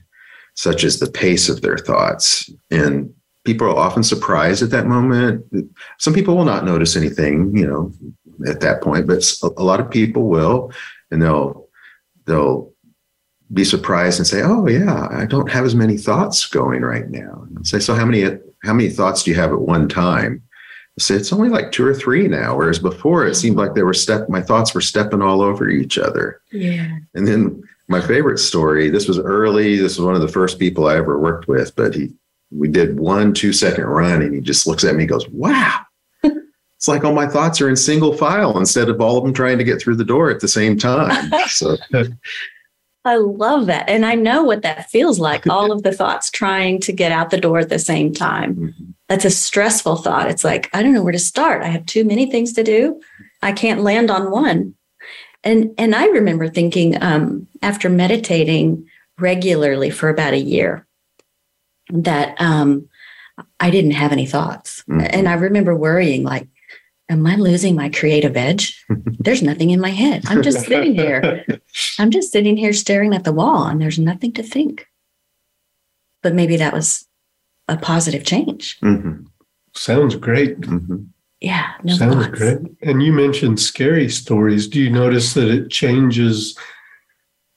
[SPEAKER 4] such as the pace of their thoughts. And people are often surprised at that moment. Some people will not notice anything, you know, at that point, but a lot of people will, and they'll they'll be surprised and say, "Oh yeah, I don't have as many thoughts going right now." And say, "So how many how many thoughts do you have at one time?" I say, "It's only like two or three now, whereas before it seemed like they were step my thoughts were stepping all over each other."
[SPEAKER 2] Yeah.
[SPEAKER 4] And then my favorite story. This was early. This was one of the first people I ever worked with, but he we did one two second run and he just looks at me and goes wow <laughs> it's like all my thoughts are in single file instead of all of them trying to get through the door at the same time <laughs> so
[SPEAKER 2] i love that and i know what that feels like all of the thoughts trying to get out the door at the same time mm-hmm. that's a stressful thought it's like i don't know where to start i have too many things to do i can't land on one and and i remember thinking um, after meditating regularly for about a year that um, I didn't have any thoughts. Mm-hmm. And I remember worrying, like, am I losing my creative edge? <laughs> there's nothing in my head. I'm just sitting here. <laughs> I'm just sitting here staring at the wall and there's nothing to think. But maybe that was a positive change.
[SPEAKER 3] Mm-hmm. Sounds great. Mm-hmm.
[SPEAKER 2] Yeah. No
[SPEAKER 3] Sounds thoughts. great. And you mentioned scary stories. Do you notice that it changes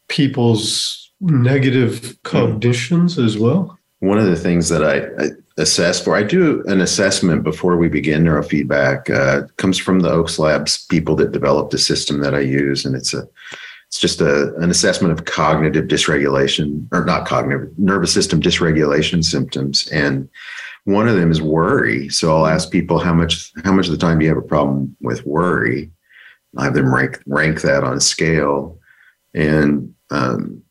[SPEAKER 3] people's negative cognitions as well?
[SPEAKER 4] one of the things that I, I, assess for, I do an assessment before we begin neurofeedback. Uh, comes from the Ochs Labs people that developed a system that I use, and it's a it's just a, an assessment of cognitive dysregulation or not cognitive nervous system dysregulation symptoms. And one of them is worry. So i'll ask people how much how much of the time do you have a problem with worry? I have them rank rank that on a scale. And um,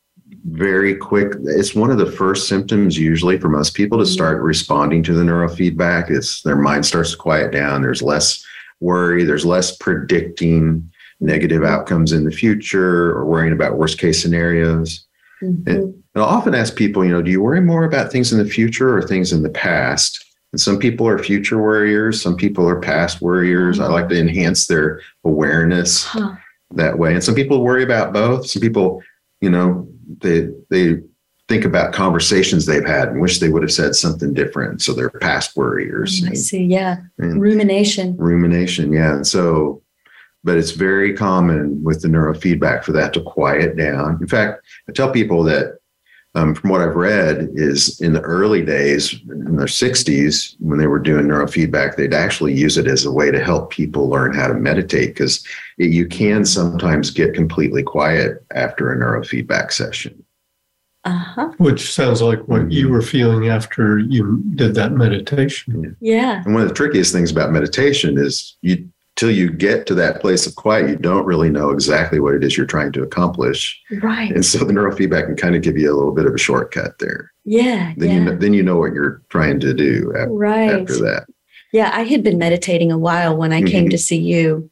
[SPEAKER 4] very quick. It's one of the first symptoms usually for most people to start mm-hmm. responding to the neurofeedback. It's their mind starts to quiet down. There's less worry. There's less predicting negative outcomes in the future or worrying about worst case scenarios. Mm-hmm. And, and I'll often ask people, you know, do you worry more about things in the future or things in the past? And some people are future worriers. Some people are past worriers. Mm-hmm. I like to enhance their awareness huh. that way. And some people worry about both. Some people, you know, they they think about conversations they've had and wish they would have said something different. So they're past worriers.
[SPEAKER 2] I see. Yeah. rumination.
[SPEAKER 4] Rumination. Yeah. And so, but it's very common with the neurofeedback for that to quiet down. In fact, I tell people that um, from what I've read is in the early days in their 60s when they were doing neurofeedback, they'd actually use it as a way to help people learn how to meditate because you can sometimes get completely quiet after a neurofeedback session.
[SPEAKER 2] Uh-huh.
[SPEAKER 3] Which sounds like what mm-hmm. you were feeling after you did that meditation.
[SPEAKER 2] Yeah.
[SPEAKER 4] And one of the trickiest things about meditation is you till you get to that place of quiet, you don't really know exactly what it is you're trying to accomplish.
[SPEAKER 2] Right.
[SPEAKER 4] And so the neurofeedback can kind of give you a little bit of a shortcut there.
[SPEAKER 2] Yeah.
[SPEAKER 4] Then
[SPEAKER 2] yeah.
[SPEAKER 4] you know, then you know what you're trying to do after,
[SPEAKER 2] right.
[SPEAKER 4] after that.
[SPEAKER 2] Yeah, I had been meditating a while when I mm-hmm. came to see you.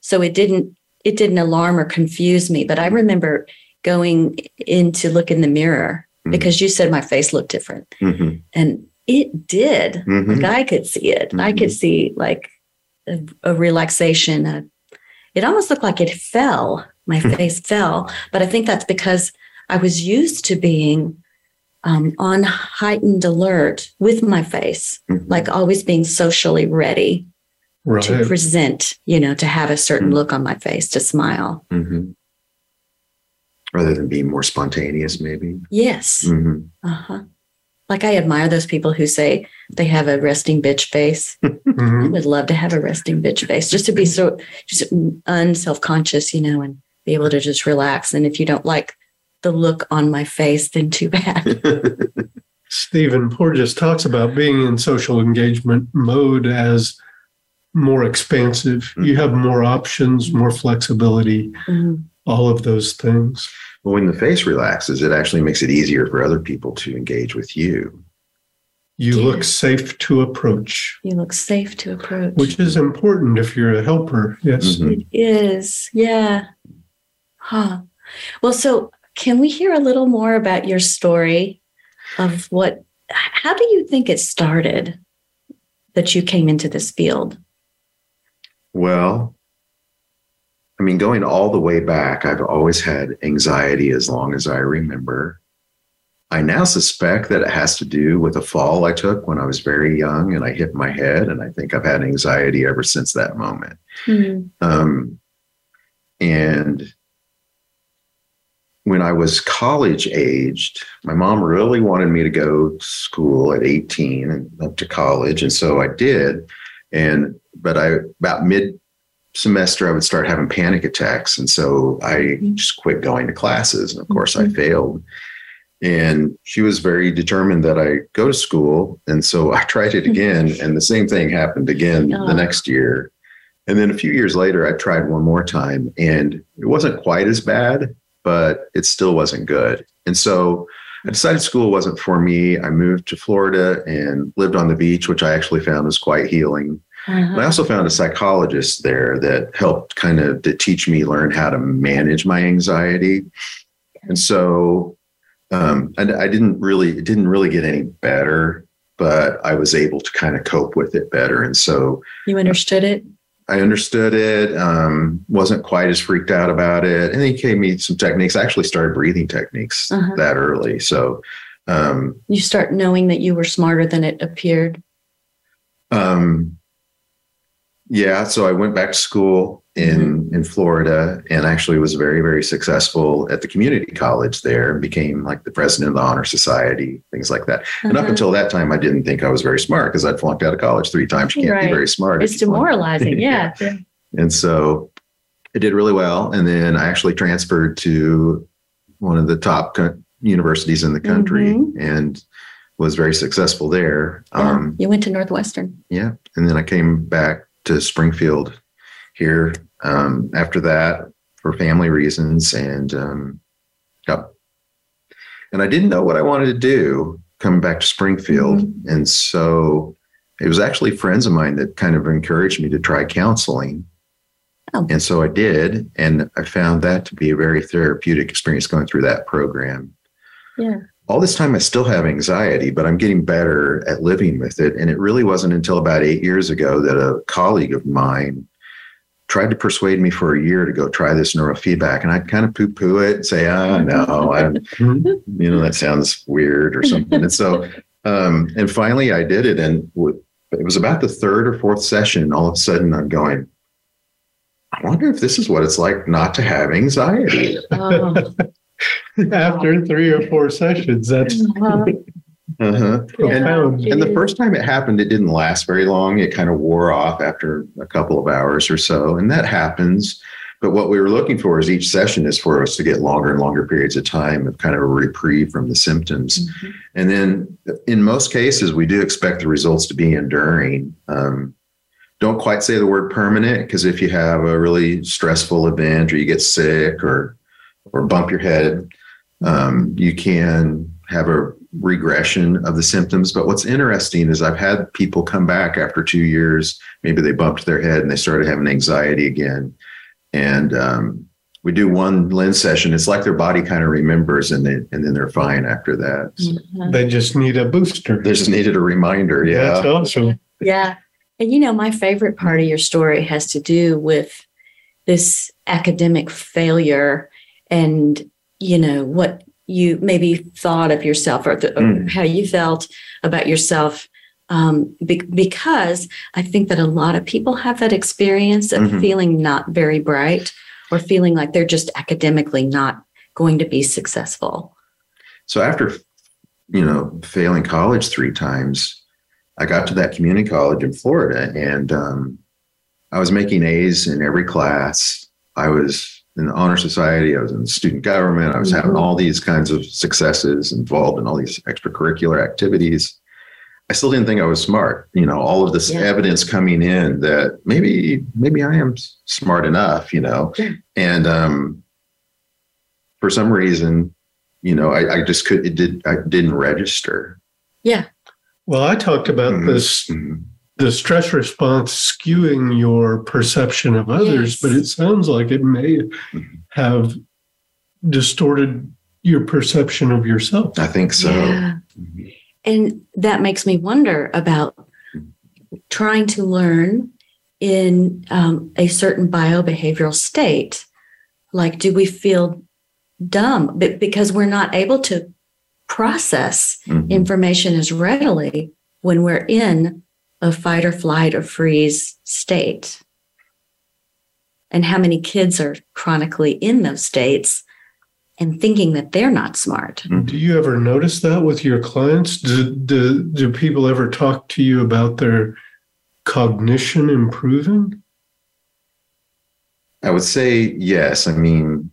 [SPEAKER 2] So it didn't it didn't alarm or confuse me, but I remember going in to look in the mirror mm-hmm. because you said my face looked different. Mm-hmm. And it did. Mm-hmm. Like I could see it. I could mm-hmm. see like a, a relaxation. A, it almost looked like it fell. My hmm. face fell, but I think that's because I was used to being um, on heightened alert with my face, mm-hmm. like always being socially ready right. to present, you know, to have a certain mm-hmm. look on my face, to smile.
[SPEAKER 4] Mm-hmm. Rather than being more spontaneous, maybe.
[SPEAKER 2] Yes. Mm-hmm. Uh huh. Like I admire those people who say they have a resting bitch face. <laughs> mm-hmm. I would love to have a resting bitch face just to be so just unself conscious, you know, and be able to just relax. And if you don't like the look on my face, then too bad. <laughs>
[SPEAKER 3] Stephen Porges talks about being in social engagement mode as more expansive. Mm-hmm. You have more options, more flexibility, mm-hmm. All of those things.
[SPEAKER 4] Well, when the face relaxes, it actually makes it easier for other people to engage with you.
[SPEAKER 3] You
[SPEAKER 2] Yeah.
[SPEAKER 3] look safe to approach,
[SPEAKER 2] You look safe to approach.
[SPEAKER 3] which is important if you're a helper. Yes.
[SPEAKER 4] Mhm.
[SPEAKER 2] It is. Yeah. Huh. Well, so can we hear a little more about your story of what, how do you think it started that you came into this field?
[SPEAKER 4] Well, I mean, going all the way back, I've always had anxiety as long as I remember. I now suspect that it has to do with a fall I took when I was very young and I hit my head. And I think I've had anxiety ever since that moment. Um, and when I was college aged, my mom really wanted me to go to school at 18 and up to college. And so I did. And, but I, about mid semester, I would start having panic attacks. And so I mm-hmm. just quit going to classes. And of course, I mm-hmm. failed. And she was very determined that I go to school. And so <laughs> I tried it again. <laughs> And the same thing happened again
[SPEAKER 2] Oh.
[SPEAKER 4] the next year. And then a few years later, I tried one more time and it wasn't quite as bad, but it still wasn't good. And so I decided school wasn't for me. I moved to Florida and lived on the beach, which I actually found was quite healing. And I also found a psychologist there that helped kind of to teach me learn how to manage my anxiety. And so um, I, I didn't really, it didn't really get any better, but I was able to kind of cope with it better. And so
[SPEAKER 2] You understood it?
[SPEAKER 4] I understood it, um, wasn't quite as freaked out about it. And he gave me some techniques. I actually started breathing techniques
[SPEAKER 2] Uh-huh.
[SPEAKER 4] that early. So, um,
[SPEAKER 2] You start knowing that you were smarter than it appeared.
[SPEAKER 4] um, yeah, so I went back to school in in Florida and actually was very very successful at the community college there and became like the president of the honor society things like that and up
[SPEAKER 2] Uh-huh.
[SPEAKER 4] until that time i didn't think i was very smart because i'd flunked out of college three times you can't
[SPEAKER 2] Right.
[SPEAKER 4] be very smart
[SPEAKER 2] It's demoralizing. <laughs> Yeah.
[SPEAKER 4] And so I did really well. And then I actually transferred to one of the top co- universities in the country
[SPEAKER 2] Mhm.
[SPEAKER 4] and was very successful there.
[SPEAKER 2] Yeah.
[SPEAKER 4] Um,
[SPEAKER 2] you went to Northwestern.
[SPEAKER 4] yeah. And then I came back to Springfield here um, after that for family reasons. And, um, got, and I didn't know what I wanted to do coming back to Springfield. And so it was actually friends of mine that kind of encouraged me to try counseling.
[SPEAKER 2] Oh.
[SPEAKER 4] And so I did. And I found that to be a very therapeutic experience going through that program.
[SPEAKER 2] Yeah.
[SPEAKER 4] All this time, I still have anxiety, but I'm getting better at living with it. And it really wasn't until about eight years ago that a colleague of mine tried to persuade me for a year to go try this neurofeedback. And I'd kind of poo poo it and say, ah, no, I, <laughs> you know, that sounds weird or something. and so, um, and finally I did it. And it was about the third or fourth session. All of a sudden, I'm going, I wonder if this is what it's like not to have anxiety.
[SPEAKER 2] Oh, <laughs>
[SPEAKER 3] After three or four sessions, that's
[SPEAKER 2] uh-huh.
[SPEAKER 4] Uh-huh.
[SPEAKER 3] profound.
[SPEAKER 4] And the first time it happened, it didn't last very long. It kind of wore off after a couple of hours or so. And that happens. But what we were looking for is each session is for us to get longer and longer periods of time of kind of a reprieve from the symptoms. And then in most cases, we do expect the results to be enduring. Um, don't quite say the word permanent because if you have a really stressful event or you get sick or or bump your head, um, you can have a regression of the symptoms. But what's interesting is I've had people come back after two years. Maybe they bumped their head and they started having anxiety again. And um, we do one lens session. It's like their body kind of remembers, and they and then they're fine after that. So
[SPEAKER 3] They just need a booster.
[SPEAKER 4] they just needed a reminder.
[SPEAKER 3] Yeah, That's
[SPEAKER 4] Yeah.
[SPEAKER 3] awesome.
[SPEAKER 2] Yeah. And you know, my favorite part of your story has to do with this academic failure and, you know, what you maybe thought of yourself or, the, or
[SPEAKER 4] Mm.
[SPEAKER 2] how you felt about yourself. Um, be- because I think that a lot of people have that experience of
[SPEAKER 4] Mhm.
[SPEAKER 2] feeling not very bright or feeling like they're just academically not going to be successful.
[SPEAKER 4] So after, you know, failing college three times, I got to that community college in Florida and um, I was making A's in every class. I was in the honor society. I was in the student government. I was having
[SPEAKER 2] Mhm.
[SPEAKER 4] all these kinds of successes involved in all these extracurricular activities. I still didn't think I was smart. You know, all of this
[SPEAKER 2] Yeah.
[SPEAKER 4] evidence coming in that maybe, maybe I am smart enough, you know,
[SPEAKER 2] Yeah.
[SPEAKER 4] and um, for some reason, you know, I, I just could, it did, I didn't register.
[SPEAKER 2] Yeah.
[SPEAKER 3] Well, I talked about
[SPEAKER 4] Mhm.
[SPEAKER 3] this
[SPEAKER 4] Mhm.
[SPEAKER 3] The stress response skewing your perception of others,
[SPEAKER 2] Yes.
[SPEAKER 3] but it sounds like it may have distorted your perception of yourself.
[SPEAKER 4] I think so.
[SPEAKER 2] Yeah. And that makes me wonder about trying to learn in um, a certain biobehavioral state. Like, do we feel dumb Be- because we're not able to process
[SPEAKER 4] Mhm.
[SPEAKER 2] information as readily when we're in a fight or flight or freeze state? And how many kids are chronically in those states and thinking that they're not smart? Mm-hmm.
[SPEAKER 3] Do you ever notice that with your clients? Do, do, do people ever talk to you about their cognition improving?
[SPEAKER 4] I would say yes. I mean,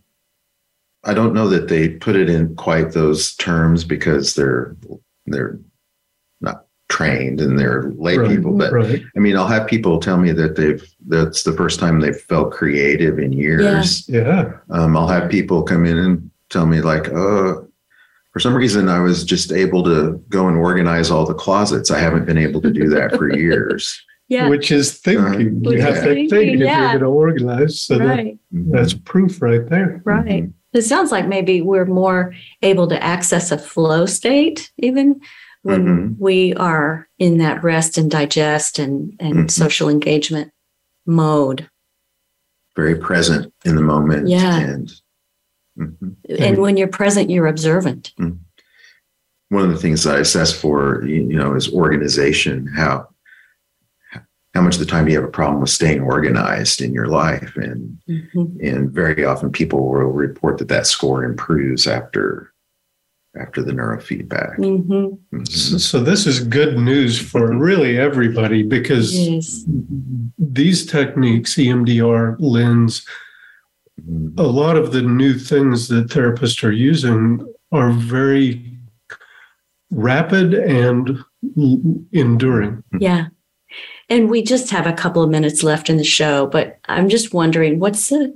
[SPEAKER 4] I don't know that they put it in quite those terms because they're they're not trained and they're lay
[SPEAKER 3] Right,
[SPEAKER 4] people. But
[SPEAKER 3] right.
[SPEAKER 4] I mean, I'll have people tell me that they've that's the first time they've felt creative in years.
[SPEAKER 3] Yeah.
[SPEAKER 4] Um, I'll have people come in and tell me like, uh, for some reason I was just able to go and organize all the closets. I haven't been able to do that for <laughs> years.
[SPEAKER 2] Yeah.
[SPEAKER 3] Which is thinking.
[SPEAKER 2] Which
[SPEAKER 3] you have
[SPEAKER 2] is
[SPEAKER 3] to think
[SPEAKER 2] thinking,
[SPEAKER 3] if
[SPEAKER 2] yeah.
[SPEAKER 3] you're going to organize. So that,
[SPEAKER 2] right.
[SPEAKER 3] that's proof right there.
[SPEAKER 2] Right. It sounds like maybe we're more able to access a flow state even when
[SPEAKER 4] Mhm.
[SPEAKER 2] we are in that rest and digest and, and
[SPEAKER 4] Mhm.
[SPEAKER 2] social engagement mode.
[SPEAKER 4] Very present in the moment.
[SPEAKER 2] Yeah.
[SPEAKER 4] And Mhm.
[SPEAKER 2] And when you're present, you're observant.
[SPEAKER 4] one of the things I assess for, you know, is organization. How how much of the time do you have a problem with staying organized in your life? And
[SPEAKER 2] Mhm.
[SPEAKER 4] and very often people will report that that score improves after after the neurofeedback.
[SPEAKER 2] Mhm.
[SPEAKER 4] Mhm.
[SPEAKER 3] So, so this is good news for really everybody because
[SPEAKER 2] Yes.
[SPEAKER 3] these techniques, EMDR, lens,
[SPEAKER 4] Mhm.
[SPEAKER 3] a lot of the new things that therapists are using are very rapid and l- enduring.
[SPEAKER 2] Yeah. And we just have a couple of minutes left in the show, but I'm just wondering what's the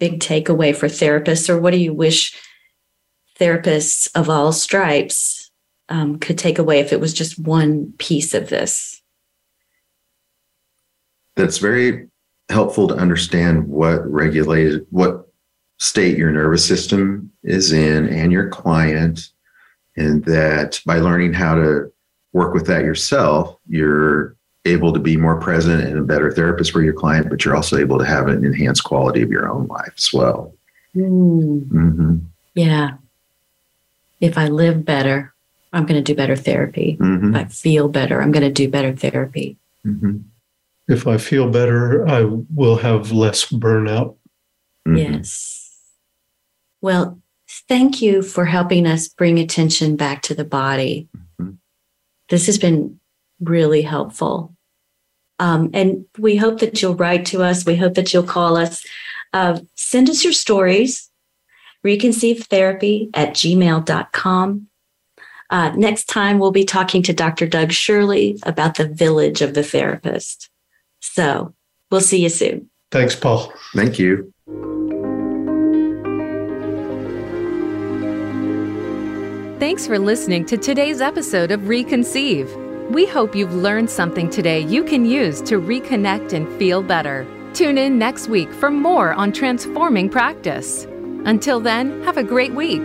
[SPEAKER 2] big takeaway for therapists, or what do you wish therapists of all stripes um, could take away if it was just one piece of this?
[SPEAKER 4] That's very helpful to understand what regulated what state your nervous system is in and your client and that by learning how to work with that yourself you're able to be more present and a better therapist for your client but you're also able to have an enhanced quality of your own life as well
[SPEAKER 2] Hmm.
[SPEAKER 4] hmm
[SPEAKER 2] yeah. If I live better, I'm going to do better therapy.
[SPEAKER 4] hmm
[SPEAKER 2] If I feel better, I'm going to do better therapy.
[SPEAKER 4] hmm
[SPEAKER 3] If I feel better, I will have less burnout.
[SPEAKER 4] Mm-hmm.
[SPEAKER 2] Yes. Well, thank you for helping us bring attention back to the body.
[SPEAKER 4] Mhm.
[SPEAKER 2] This has been really helpful. Um, and we hope that you'll write to us. We hope that you'll call us. Uh, send us your stories, reconceivetherapy at gmail.com. Uh, next time, we'll be talking to Dr. Doug Shirley about the village of the therapist. So we'll see you soon.
[SPEAKER 3] Thanks, Paul.
[SPEAKER 4] thank you
[SPEAKER 1] Thanks for listening to today's episode of Reconceive. We hope you've learned something today you can use to reconnect and feel better. Tune in next week for more on transforming practice. Until then, have a great week.